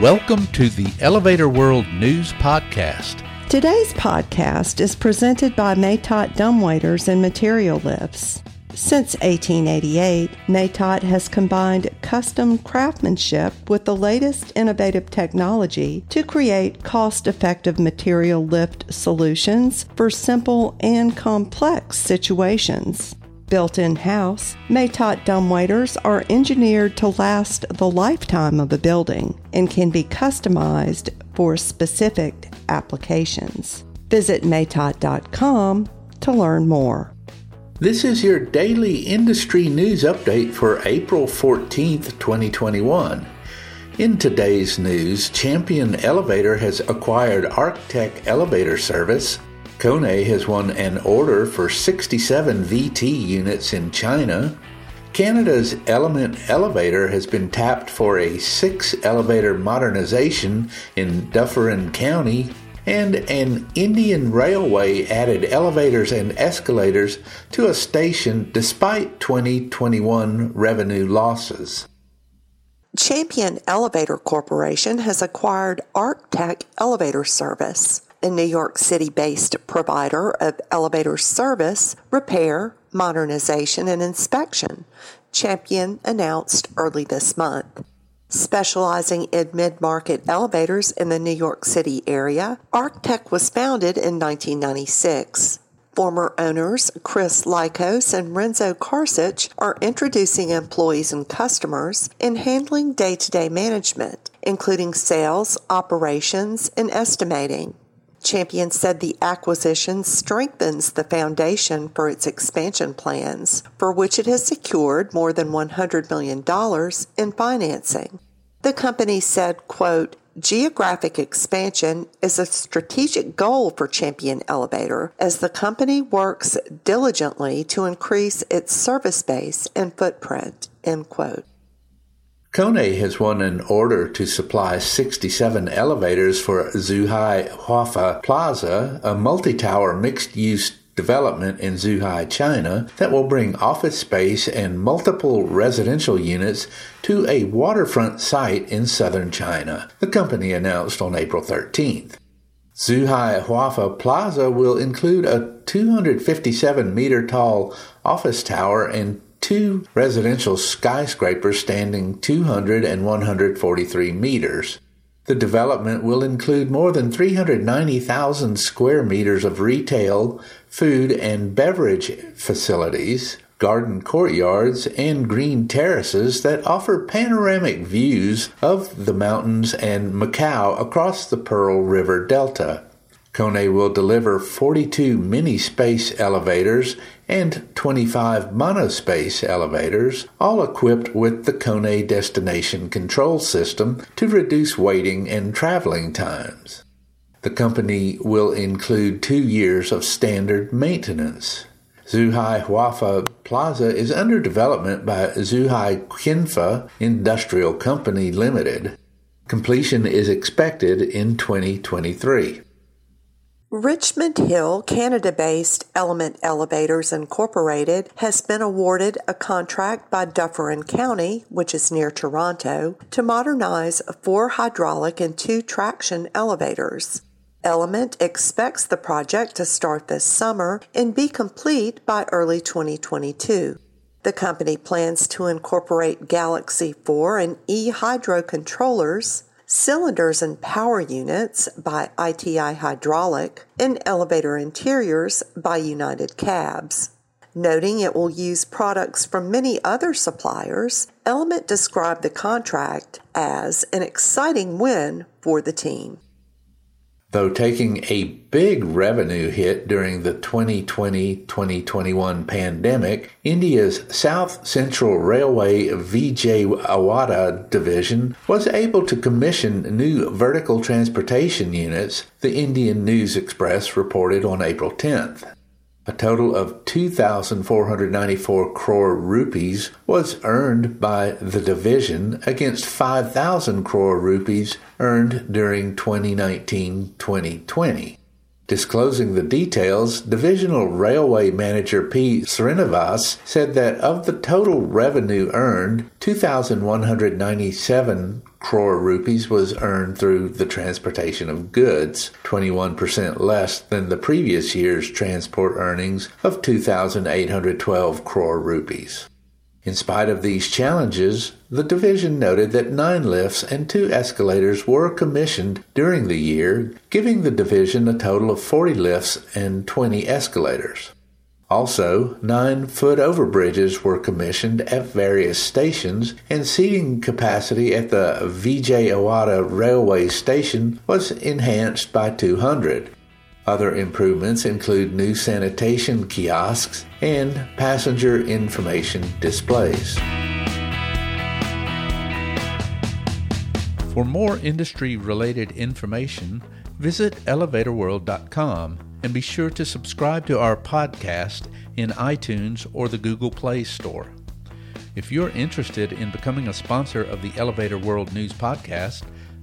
Welcome to the Elevator World News Podcast. Today's podcast is presented by Matot Dumbwaiters and Material Lifts. Since 1888, Matot has combined custom craftsmanship with the latest innovative technology to create cost effective material lift solutions for simple and complex situations. Built in house, Matot dumbwaiters are engineered to last the lifetime of a building and can be customized for specific applications. Visit matot.com to learn more. This is your daily industry news update for April 14th, 2021. In today's news, Champion Elevator has acquired Arctec Elevator Service, Kone has won an order for 67 VT units in China. Canada's Element Elevator has been tapped for a six elevator modernization in Dufferin County. And an Indian railway added elevators and escalators to a station despite 2021 revenue losses. Champion Elevator Corporation has acquired Arctec Elevator Service a New York City based provider of elevator service, repair, modernization, and inspection, Champion announced early this month. Specializing in mid market elevators in the New York City area, Arctec was founded in 1996. Former owners Chris Liakos and Renzo Carcich are introducing employees and customers in handling day to day management, including sales, operations, and estimating. Champion said the acquisition strengthens the foundation for its expansion plans, for which it has secured more than $100 million in financing. The company said, quote, Geographic expansion is a strategic goal for Champion Elevator as the company works diligently to increase its service base and footprint. End quote. Kone has won an order to supply 67 elevators for Zhuhai Huafa Plaza, a multi-tower mixed-use development in Zhuhai, China, that will bring office space and multiple residential units to a waterfront site in southern China, the company announced on April 13th. Zhuhai Huafa Plaza will include a 257 meter tall office tower and two residential skyscrapers standing 200 and 143 meters. The development will include more than 390,000 square meters of retail, food, and beverage facilities, garden courtyards, and green terraces that offer panoramic views of the mountains and Macau across the Pearl River Delta. Kone will deliver 42 MiniSpace elevators and 25 MonoSpace elevators, all equipped with the Kone destination control system to reduce waiting and traveling times. The company will include two years of standard maintenance. Zhuhai Huafa Plaza is under development by Zhuhai Qinfa Industrial Company Limited. Completion is expected in 2023. Richmond Hill, Canada based Element Elevators Incorporated, has been awarded a contract by Dufferin County, which is near Toronto, to modernize four hydraulic and two traction elevators. Element expects the project to start this summer and be complete by early 2022. The company plans to incorporate Galaxy 4 and E Hydro controllers, cylinders and power units by ITI Hydraulic, and elevator interiors by United Cabs. Noting it will use products from many other suppliers, Element described the contract as an exciting win for the team. Though taking a big revenue hit during the 2020 2021 pandemic, India's South Central Railway Vijayawada division was able to commission new vertical transportation units, the Indian News Express reported on April 10th. A total of 2,494 crore rupees was earned by the division against 5,000 crore rupees earned during 2019 2020. Disclosing the details, Divisional Railway Manager P. Srinivas said that of the total revenue earned, 2,197 crore rupees was earned through the transportation of goods, 21% less than the previous year's transport earnings of 2,812 crore rupees. In spite of these challenges, the division noted that nine lifts and two escalators were commissioned during the year, giving the division a total of 40 lifts and 20 escalators. Also, nine foot overbridges were commissioned at various stations, and seating capacity at the VJ Vijayawada railway station was enhanced by 200. Other improvements include new sanitation kiosks and passenger information displays. For more industry related information, visit elevatorworld.com and be sure to subscribe to our podcast in iTunes or the Google Play Store. If you're interested in becoming a sponsor of the Elevator World News Podcast,